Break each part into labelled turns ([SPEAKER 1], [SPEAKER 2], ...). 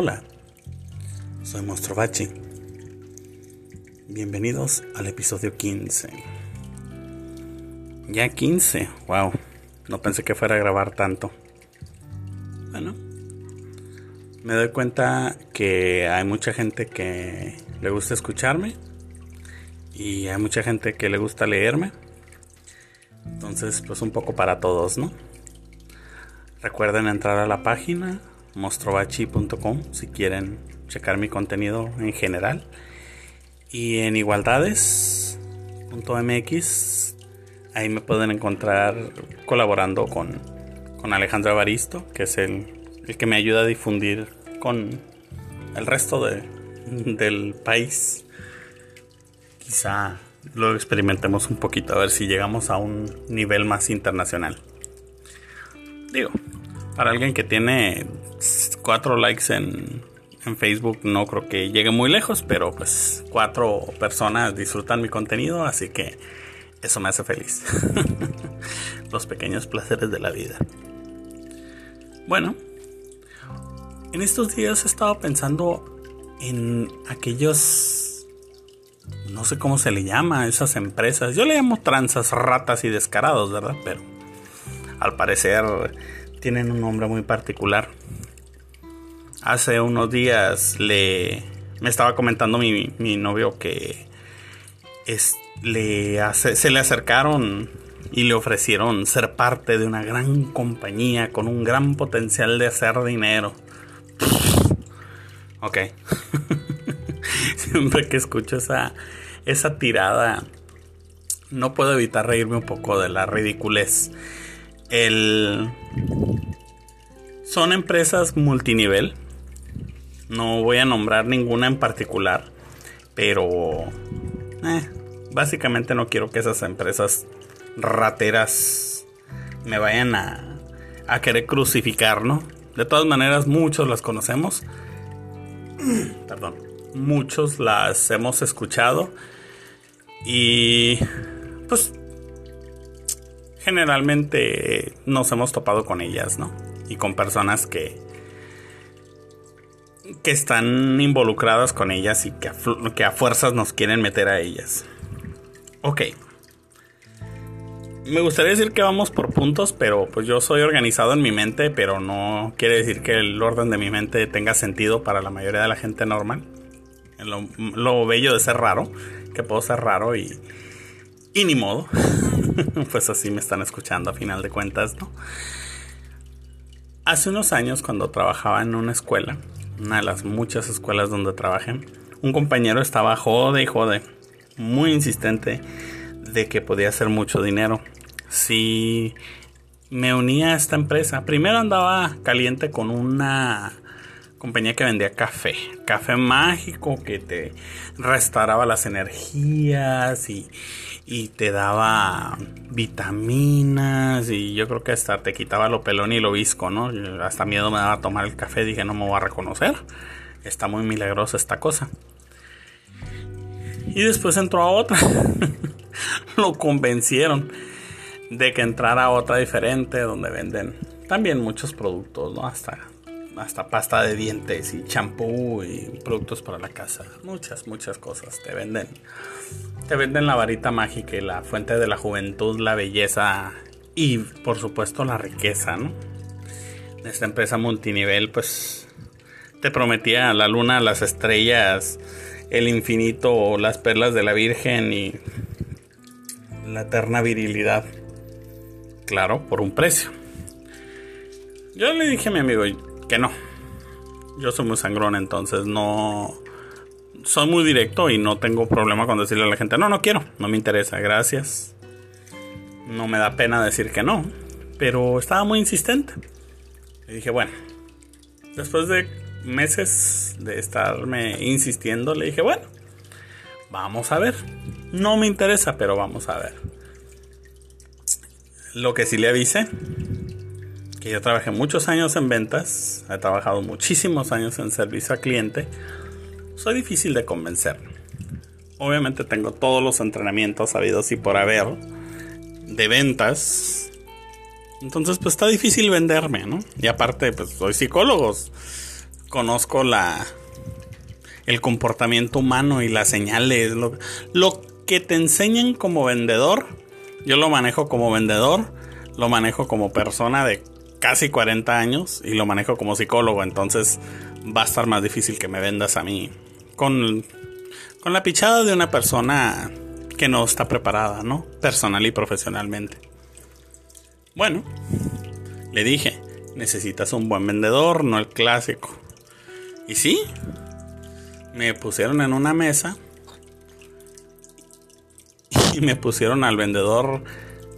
[SPEAKER 1] Hola, soy Monstro Bachi. Bienvenidos al episodio 15. Ya 15, wow, no pensé que fuera a grabar tanto. Bueno, me doy cuenta que hay mucha gente que le gusta escucharme y hay mucha gente que le gusta leerme. Entonces, pues un poco para todos, ¿no? Recuerden entrar a la página mostrobachi.com si quieren checar mi contenido en general. Y en igualdades.mx ahí me pueden encontrar colaborando con, con Alejandro Evaristo, que es el, el, que me ayuda a difundir con el resto de, del país. Quizá lo experimentemos un poquito a ver si llegamos a un nivel más internacional. Digo, para alguien que tiene cuatro likes en, en, Facebook no creo que llegue muy lejos, pero pues cuatro personas disfrutan mi contenido, así que eso me hace feliz. Los pequeños placeres de la vida. Bueno, en estos días he estado pensando en aquellos, no sé cómo se le llama, esas empresas. Yo le llamo tranzas, ratas y descarados, ¿verdad? Pero al parecer tienen un nombre muy particular. Hace unos días le me estaba comentando mi, mi novio que es, le se le acercaron y le ofrecieron ser parte de una gran compañía con un gran potencial de hacer dinero. Ok. Siempre que escucho esa, esa tirada, no puedo evitar reírme un poco de la ridiculez. El... Son empresas multinivel. No voy a nombrar ninguna en particular. Pero... Eh, básicamente no quiero que esas empresas rateras me vayan a, a querer crucificar, ¿no? De todas maneras, muchos las conocemos. Perdón. Muchos las hemos escuchado. Y pues generalmente nos hemos topado con ellas, ¿no? Y con personas que que están involucradas con ellas y que a, fuerzas nos quieren meter a ellas. Ok. Me gustaría decir que vamos por puntos, pero pues yo soy organizado en mi mente, pero no quiere decir que el orden de mi mente tenga sentido para la mayoría de la gente normal. Lo, lo bello de ser raro, que puedo ser raro y, y ni modo. pues así me están escuchando a final de cuentas, ¿no? Hace unos años cuando trabajaba en una escuela, una de las muchas escuelas donde trabajé, un compañero estaba jode y jode, muy insistente de que podía hacer mucho dinero. Si me unía a esta empresa, primero andaba caliente con una compañía que vendía café, café mágico que te restauraba las energías y, y te daba vitaminas y yo creo que hasta te quitaba lo pelón y lo visco, ¿no? Hasta miedo me daba tomar el café, dije no me voy a reconocer. Está muy milagrosa esta cosa. Y después entró a otra. lo convencieron de que entrara a otra diferente donde venden también muchos productos, ¿no? Hasta hasta pasta de dientes y champú y productos para la casa. Muchas, muchas cosas te venden. Te venden la varita mágica y la fuente de la juventud, la belleza y por supuesto la riqueza, ¿no? Esta empresa multinivel pues te prometía la luna, las estrellas, el infinito, las perlas de la Virgen y la eterna virilidad. Claro, por un precio. Yo le dije a mi amigo, que no. Yo soy muy sangrón, entonces no... Soy muy directo y no tengo problema con decirle a la gente, no, no quiero, no me interesa, gracias. No me da pena decir que no, pero estaba muy insistente. Y dije, bueno, después de meses de estarme insistiendo, le dije, bueno, vamos a ver. No me interesa, pero vamos a ver. Lo que sí le avisé que yo trabajé muchos años en ventas, he trabajado muchísimos años en servicio a cliente, soy difícil de convencer. Obviamente tengo todos los entrenamientos habidos y por haber de ventas. Entonces pues está difícil venderme, ¿no? Y aparte pues soy psicólogo. conozco la el comportamiento humano y las señales, lo que te enseñan como vendedor, yo lo manejo como vendedor, lo manejo como persona de casi 40 años y lo manejo como psicólogo, entonces va a estar más difícil que me vendas a mí con, con la pichada de una persona que no está preparada, ¿no? Personal y profesionalmente. Bueno, le dije, necesitas un buen vendedor, no el clásico. Y sí, me pusieron en una mesa y me pusieron al vendedor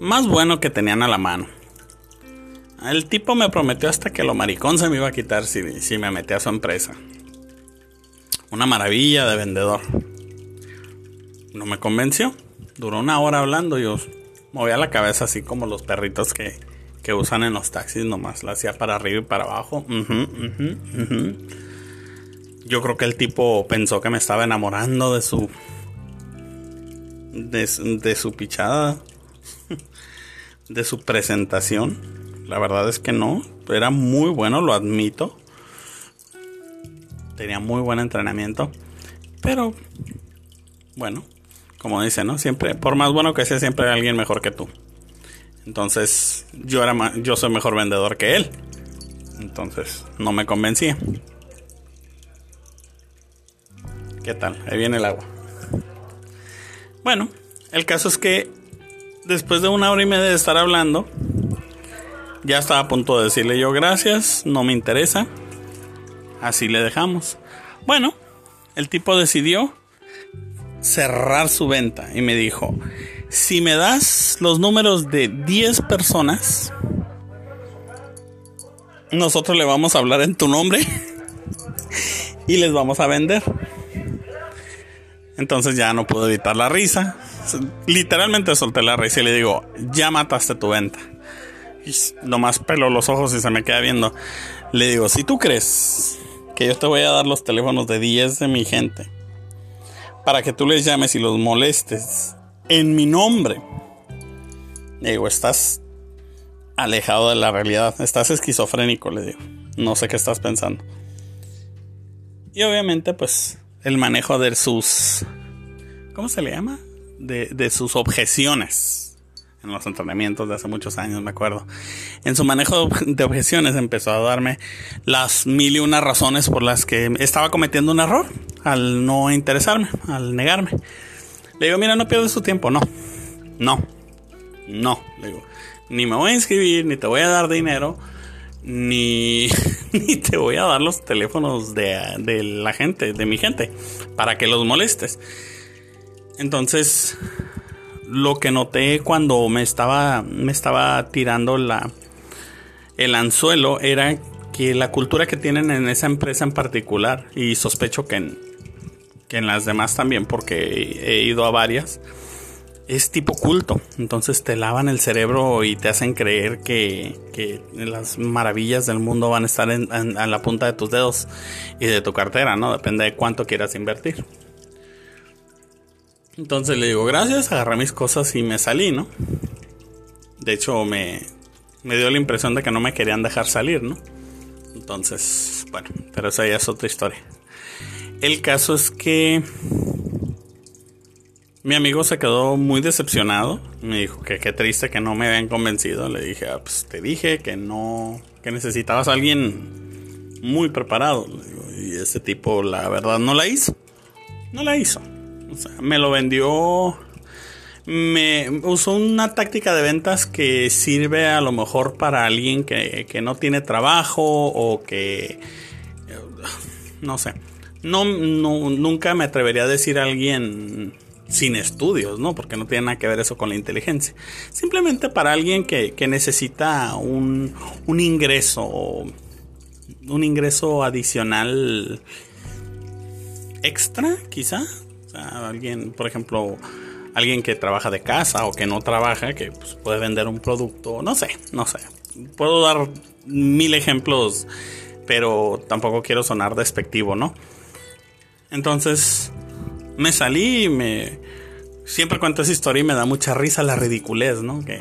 [SPEAKER 1] más bueno que tenían a la mano. El tipo me prometió hasta que lo maricón se me iba a quitar si, si me metía a su empresa. Una maravilla de vendedor. No me convenció. Duró una hora hablando. Yo movía la cabeza así como los perritos que, que usan en los taxis. Nomás la hacía para arriba y para abajo. Yo creo que el tipo pensó que me estaba enamorando de su. de su pichada. de su presentación. La verdad es que no. Era muy bueno, lo admito. Tenía muy buen entrenamiento. Pero, bueno, como dice, ¿no? Siempre, por más bueno que sea, siempre hay alguien mejor que tú. Entonces, yo, era yo soy mejor vendedor que él. Entonces, no me convencía. ¿Qué tal? Ahí viene el agua. Bueno, el caso es que después de una hora y media de estar hablando, ya estaba a punto de decirle yo gracias, no me interesa. Así le dejamos. Bueno, el tipo decidió cerrar su venta y me dijo, si me das los números de 10 personas, nosotros le vamos a hablar en tu nombre y les vamos a vender. Entonces ya no puedo evitar la risa. Literalmente solté la risa y le digo, ya mataste tu venta. Y nomás pelo los ojos y se me queda viendo. Le digo, si tú crees que yo te voy a dar los teléfonos de 10 de mi gente para que tú les llames y los molestes en mi nombre, le digo, estás alejado de la realidad, estás esquizofrénico, le digo. No sé qué estás pensando. Y obviamente, pues, el manejo de sus... ¿Cómo se le llama? De, de sus objeciones en los entrenamientos de hace muchos años, me acuerdo. En su manejo de objeciones empezó a darme las mil y una razones por las que estaba cometiendo un error al no interesarme, al negarme. Le digo, mira, no pierdes tu tiempo, no, no, no, le digo, ni me voy a inscribir, ni te voy a dar dinero, ni, ni te voy a dar los teléfonos de, de la gente, de mi gente, para que los molestes. Entonces, lo que noté cuando me estaba, me estaba tirando la, el anzuelo era que la cultura que tienen en esa empresa en particular, y sospecho que en, que en las demás también, porque he ido a varias, es tipo culto. Entonces te lavan el cerebro y te hacen creer que, que las maravillas del mundo van a estar en, en, la punta de tus dedos y de tu cartera, ¿no? Depende de cuánto quieras invertir. Entonces le digo, gracias, agarré mis cosas y me salí, ¿no? De hecho, me, me dio la impresión de que no me querían dejar salir, ¿no? Entonces, bueno, pero esa ya es otra historia. El caso es que mi amigo se quedó muy decepcionado. Me dijo que qué triste que no me habían convencido. Le dije, ah, pues te dije que no, que necesitabas a alguien muy preparado. Y ese tipo, la verdad, no la hizo. No la hizo. O sea, me lo vendió. Me usó una táctica de ventas que sirve a lo mejor para alguien que, no tiene trabajo o que. No sé. No, nunca me atrevería a decir a alguien sin estudios, ¿no? Porque no tiene nada que ver eso con la inteligencia. Simplemente para alguien que, que necesita un, un ingreso, un ingreso adicional extra, quizá, alguien, por ejemplo, alguien que trabaja de casa o que no trabaja, que pues, puede vender un producto, no sé, no sé. Puedo dar mil ejemplos, pero tampoco quiero sonar despectivo, ¿no? Entonces, me salí y me... Siempre cuento esa historia y me da mucha risa la ridiculez, ¿no? Que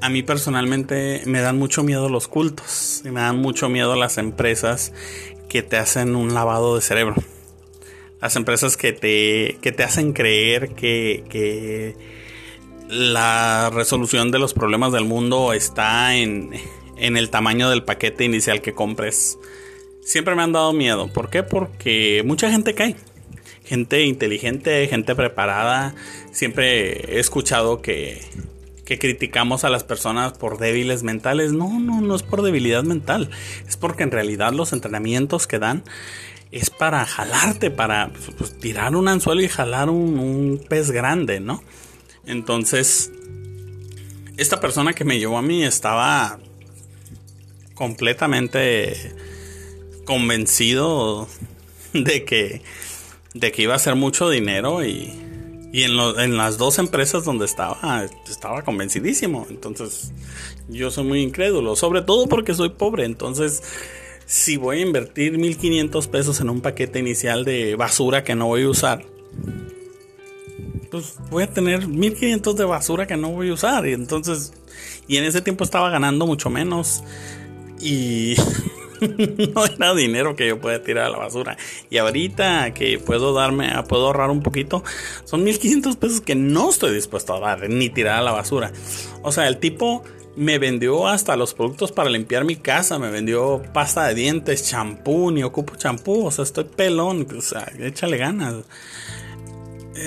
[SPEAKER 1] a mí personalmente me dan mucho miedo los cultos. y me dan mucho miedo las empresas que te hacen un lavado de cerebro. Las empresas que te, que te hacen creer que, que la resolución de los problemas del mundo está en, en el tamaño del paquete inicial que compres. Siempre me han dado miedo. ¿Por qué? Porque mucha gente cae. Gente inteligente, gente preparada. Siempre he escuchado que, que criticamos a las personas por débiles mentales. No, no, no es por debilidad mental. Es porque en realidad los entrenamientos que dan es para jalarte, para pues, tirar un anzuelo y jalar un, pez grande, ¿no? Entonces, esta persona que me llevó a mí estaba completamente convencido de que, de que iba a ser mucho dinero y, y en, en, las dos empresas donde estaba, estaba convencidísimo. Entonces, yo soy muy incrédulo, sobre todo porque soy pobre. Entonces, si voy a invertir 1500 pesos en un paquete inicial de basura que no voy a usar, pues voy a tener 1500 de basura que no voy a usar. Y entonces, y en ese tiempo estaba ganando mucho menos. Y no era dinero que yo pueda tirar a la basura. Y ahorita que puedo darme, puedo ahorrar un poquito, son 1500 pesos que no estoy dispuesto a dar ni tirar a la basura. O sea, el tipo me vendió hasta los productos para limpiar mi casa, me vendió pasta de dientes, champú, ni ocupo champú, o sea, estoy pelón, o sea, échale ganas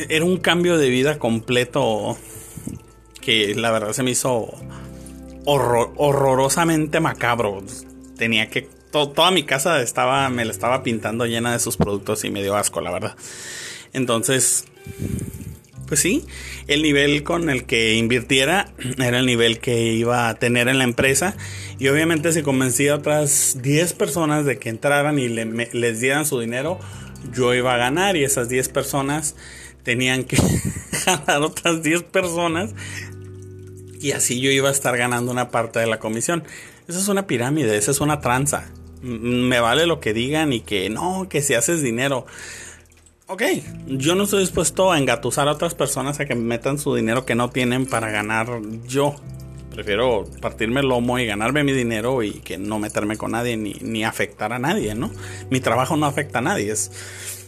[SPEAKER 1] era un cambio de vida completo que la verdad se me hizo horrorosamente macabro. Tenía que toda mi casa estaba me la estaba pintando llena de sus productos y me dio asco, la verdad. Entonces, pues sí, el nivel con el que invirtiera era el nivel que iba a tener en la empresa. Y obviamente si convencía a otras 10 personas de que entraran y les dieran su dinero, yo iba a ganar y esas 10 personas tenían que jalar otras 10 personas y así yo iba a estar ganando una parte de la comisión. Esa es una pirámide, esa es una tranza. Me vale lo que digan y que no, que si haces dinero. Ok, yo no estoy dispuesto a engatusar a otras personas a que me metan su dinero que no tienen para ganar yo. Prefiero partirme el lomo y ganarme mi dinero y que no meterme con nadie ni, ni afectar a nadie, ¿no? Mi trabajo no afecta a nadie, es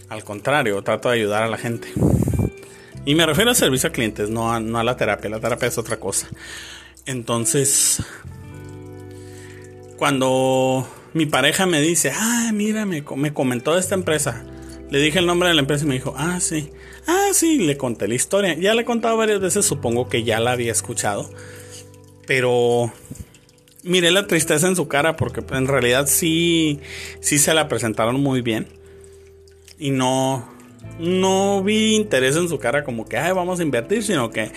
[SPEAKER 1] al contrario, trato de ayudar a la gente. Y me refiero a servicio a clientes, no a, no a la terapia. La terapia es otra cosa. Entonces, cuando mi pareja me dice, ah, mira, me, me comentó de esta empresa. Le dije el nombre de la empresa y me dijo, ah, sí. Ah, sí, le conté la historia. Ya le he contado varias veces, supongo que ya la había escuchado. Pero miré la tristeza en su cara porque en realidad sí, sí se la presentaron muy bien. Y no, no vi interés en su cara como que, ay, vamos a invertir, sino que,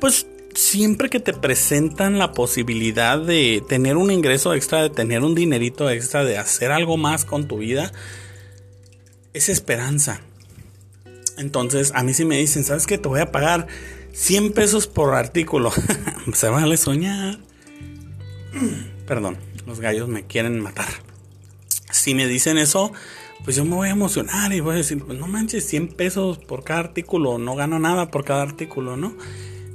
[SPEAKER 1] pues, siempre que te presentan la posibilidad de tener un ingreso extra, de tener un dinerito extra, de hacer algo más con tu vida, es esperanza. Entonces, a mí sí me dicen, ¿sabes qué? Te voy a pagar 100 pesos por artículo. Se vale soñar. Perdón, los gallos me quieren matar. Si me dicen eso, pues yo me voy a emocionar y voy a decir, pues no manches, 100 pesos por cada artículo, no gano nada por cada artículo, ¿no?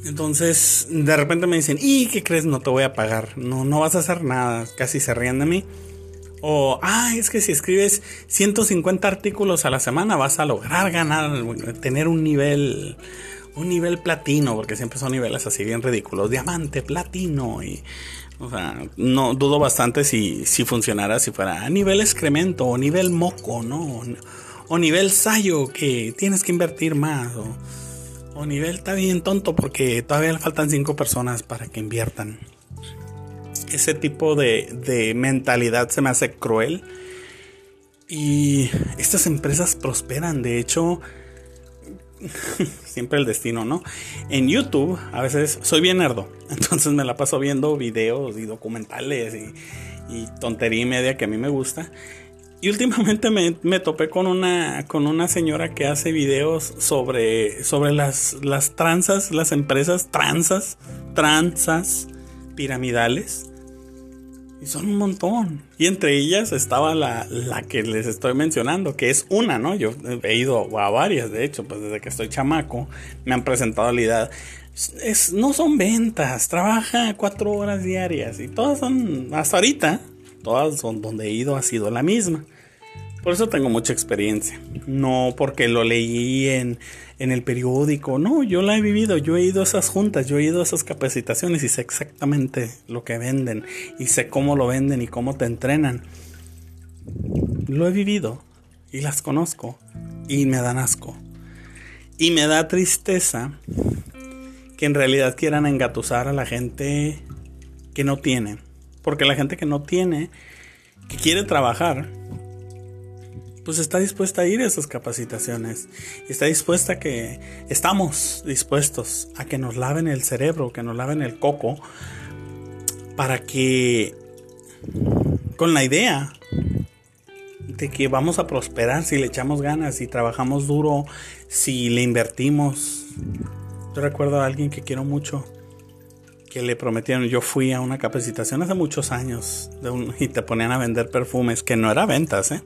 [SPEAKER 1] Entonces, de repente me dicen, ¿y qué crees? No te voy a pagar, no, no vas a hacer nada, casi se ríen de mí. O, ah, es que si escribes 150 artículos a la semana vas a lograr ganar, tener un nivel, un nivel platino, porque siempre son niveles así bien ridículos, diamante, platino y o sea, no dudo bastante si, si funcionara si fuera a nivel excremento o nivel moco, ¿no? O, nivel sayo que tienes que invertir más. O, nivel está bien tonto porque todavía faltan cinco personas para que inviertan. Ese tipo de, de mentalidad se me hace cruel. Y estas empresas prosperan. De hecho, siempre el destino, ¿no? En YouTube, a veces soy bien nerdo, entonces me la paso viendo videos y documentales y, tontería y media que a mí me gusta. Y últimamente me, topé con una, con una señora que hace videos sobre, sobre las, las tranzas, las empresas tranzas, tranzas piramidales y son un montón. Y entre ellas estaba la, la, que les estoy mencionando, que es una, ¿no? Yo he ido a varias, de hecho, pues desde que estoy chamaco, me han presentado la idea. no son ventas, trabaja cuatro horas diarias y todas son, hasta ahorita, todas donde he ido ha sido la misma. Por eso tengo mucha experiencia. No porque lo leí en, en, el periódico. No, yo la he vivido. Yo he ido a esas juntas. Yo he ido a esas capacitaciones y sé exactamente lo que venden. Y sé cómo lo venden y cómo te entrenan. Lo he vivido. Y las conozco. Y me dan asco. Y me da tristeza que en realidad quieran engatusar a la gente que no tiene. Porque la gente que no tiene, que quiere trabajar, pues está dispuesta a ir a esas capacitaciones. Está dispuesta a que estamos dispuestos a que nos laven el cerebro, que nos laven el coco, para que con la idea de que vamos a prosperar si le echamos ganas, si trabajamos duro, si le invertimos. Yo recuerdo a alguien que quiero mucho que le prometieron, yo fui a una capacitación hace muchos años y te ponían a vender perfumes, que no era ventas, ¿eh?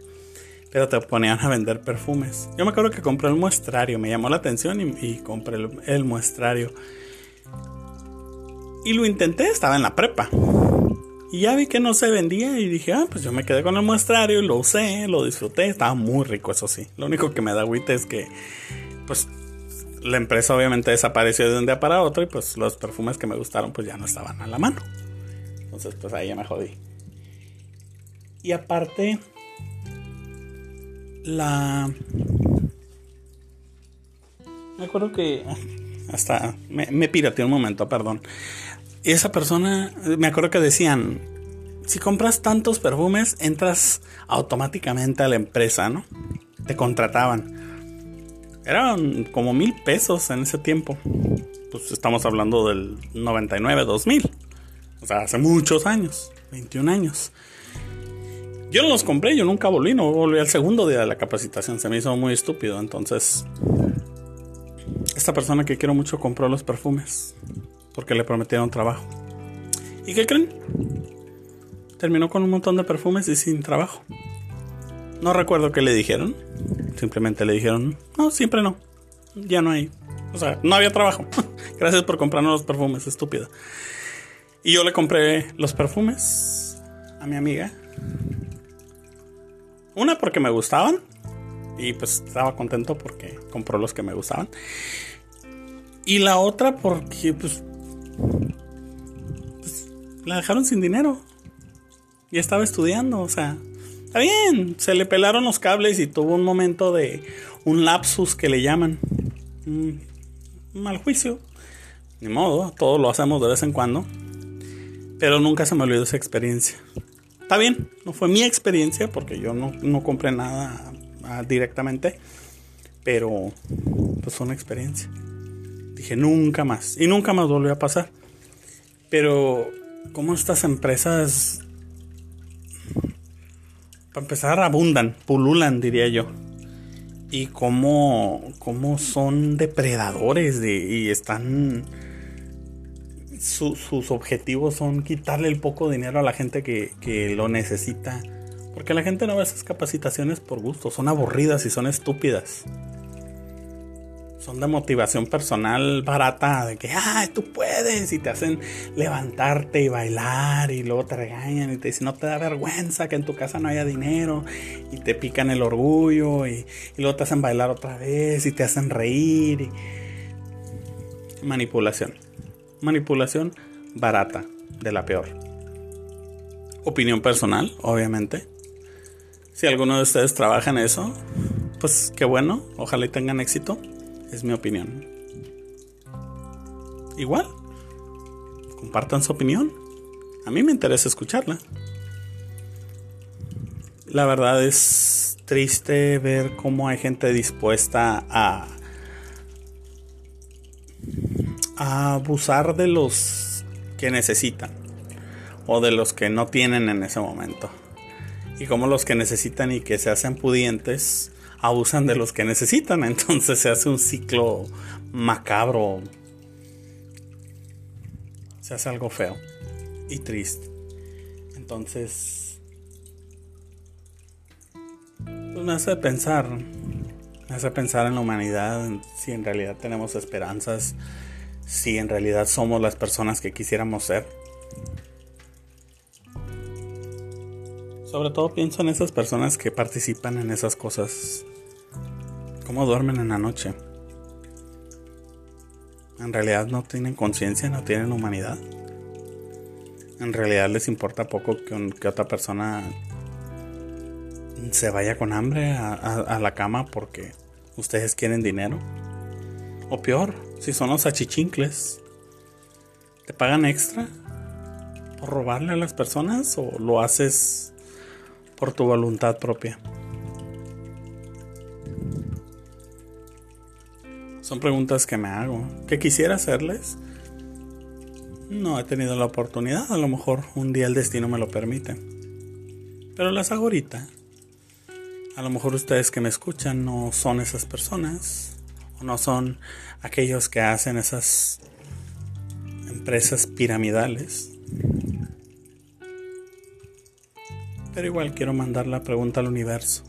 [SPEAKER 1] Pero te ponían a vender perfumes. Yo me acuerdo que compré el muestrario, me llamó la atención y, compré el, muestrario. Y lo intenté, estaba en la prepa. Y ya vi que no se vendía y dije, ah, pues yo me quedé con el muestrario y lo usé, lo disfruté, estaba muy rico, eso sí. Lo único que me da agüita es que, pues, la empresa obviamente desapareció de un día para otro y pues los perfumes que me gustaron pues ya no estaban a la mano. Entonces, pues ahí ya me jodí. Y aparte, la... Me acuerdo que... Hasta me, me pirateé un momento, perdón. Esa persona, me acuerdo que decían, si compras tantos perfumes, entras automáticamente a la empresa, ¿no? Te contrataban. Eran como mil pesos en ese tiempo. Pues estamos hablando del 99, 2000. O sea, hace muchos años, 21 años. Yo no los compré, yo nunca volví, no volví al segundo día de la capacitación, se me hizo muy estúpido. Entonces, esta persona que quiero mucho compró los perfumes porque le prometieron trabajo. ¿Y qué creen? Terminó con un montón de perfumes y sin trabajo. No recuerdo qué le dijeron. Simplemente le dijeron, no, siempre no. Ya no hay. O sea, no había trabajo. Gracias por comprarnos los perfumes, estúpido. Y yo le compré los perfumes a mi amiga una porque me gustaban. Y pues estaba contento porque compró los que me gustaban. Y la otra porque pues, pues la dejaron sin dinero. Y estaba estudiando, o sea, está bien, se le pelaron los cables y tuvo un momento de un lapsus que le llaman. Mal juicio. Ni modo, todos lo hacemos de vez en cuando. Pero nunca se me olvidó esa experiencia. Está bien, no fue mi experiencia porque yo no, compré nada ah, directamente, pero pues fue una experiencia. Dije nunca más y nunca más volvió a pasar. Pero como estas empresas, para empezar, abundan, pululan, diría yo. Y cómo, cómo son depredadores de, y están sus objetivos son quitarle el poco dinero a la gente que, lo necesita. Porque la gente no ve esas capacitaciones por gusto, son aburridas y son estúpidas. Son de motivación personal barata, de que, ay, tú puedes, y te hacen levantarte y bailar, y luego te regañan y te dicen, no te da vergüenza que en tu casa no haya dinero, y te pican el orgullo, y, y luego te hacen bailar otra vez, y te hacen reír. Manipulación manipulación barata, de la peor. Opinión personal, obviamente. Si alguno de ustedes trabaja en eso, pues qué bueno, ojalá y tengan éxito. Es mi opinión. Igual, compartan su opinión. A mí me interesa escucharla. La verdad es triste ver cómo hay gente dispuesta a a abusar de los que necesitan o de los que no tienen en ese momento. Y como los que necesitan y que se hacen pudientes abusan de los que necesitan, entonces se hace un ciclo macabro. Se hace algo feo y triste. Entonces, pues me hace pensar, me hace pensar en la humanidad, si en realidad tenemos esperanzas si en realidad somos las personas que quisiéramos ser. Sobre todo pienso en esas personas que participan en esas cosas. ¿Cómo duermen en la noche? En realidad no tienen conciencia, no tienen humanidad. En realidad les importa poco que, otra persona se vaya con hambre a, la cama porque ustedes quieren dinero. O peor, si son los achichincles, ¿te pagan extra por robarle a las personas o lo haces por tu voluntad propia? Son preguntas que me hago, que quisiera hacerles. No he tenido la oportunidad, a lo mejor un día el destino me lo permite. Pero las hago ahorita. A lo mejor ustedes que me escuchan no son esas personas, no son aquellos que hacen esas empresas piramidales. Pero igual quiero mandar la pregunta al universo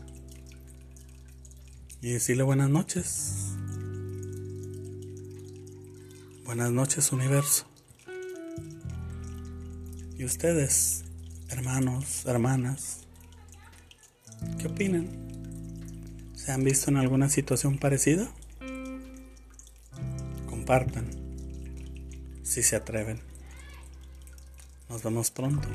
[SPEAKER 1] y decirle buenas noches. Buenas noches universo. ¿Y ustedes, hermanos, hermanas, qué opinan? ¿Se han visto en alguna situación parecida? Si se atreven. Nos vemos pronto.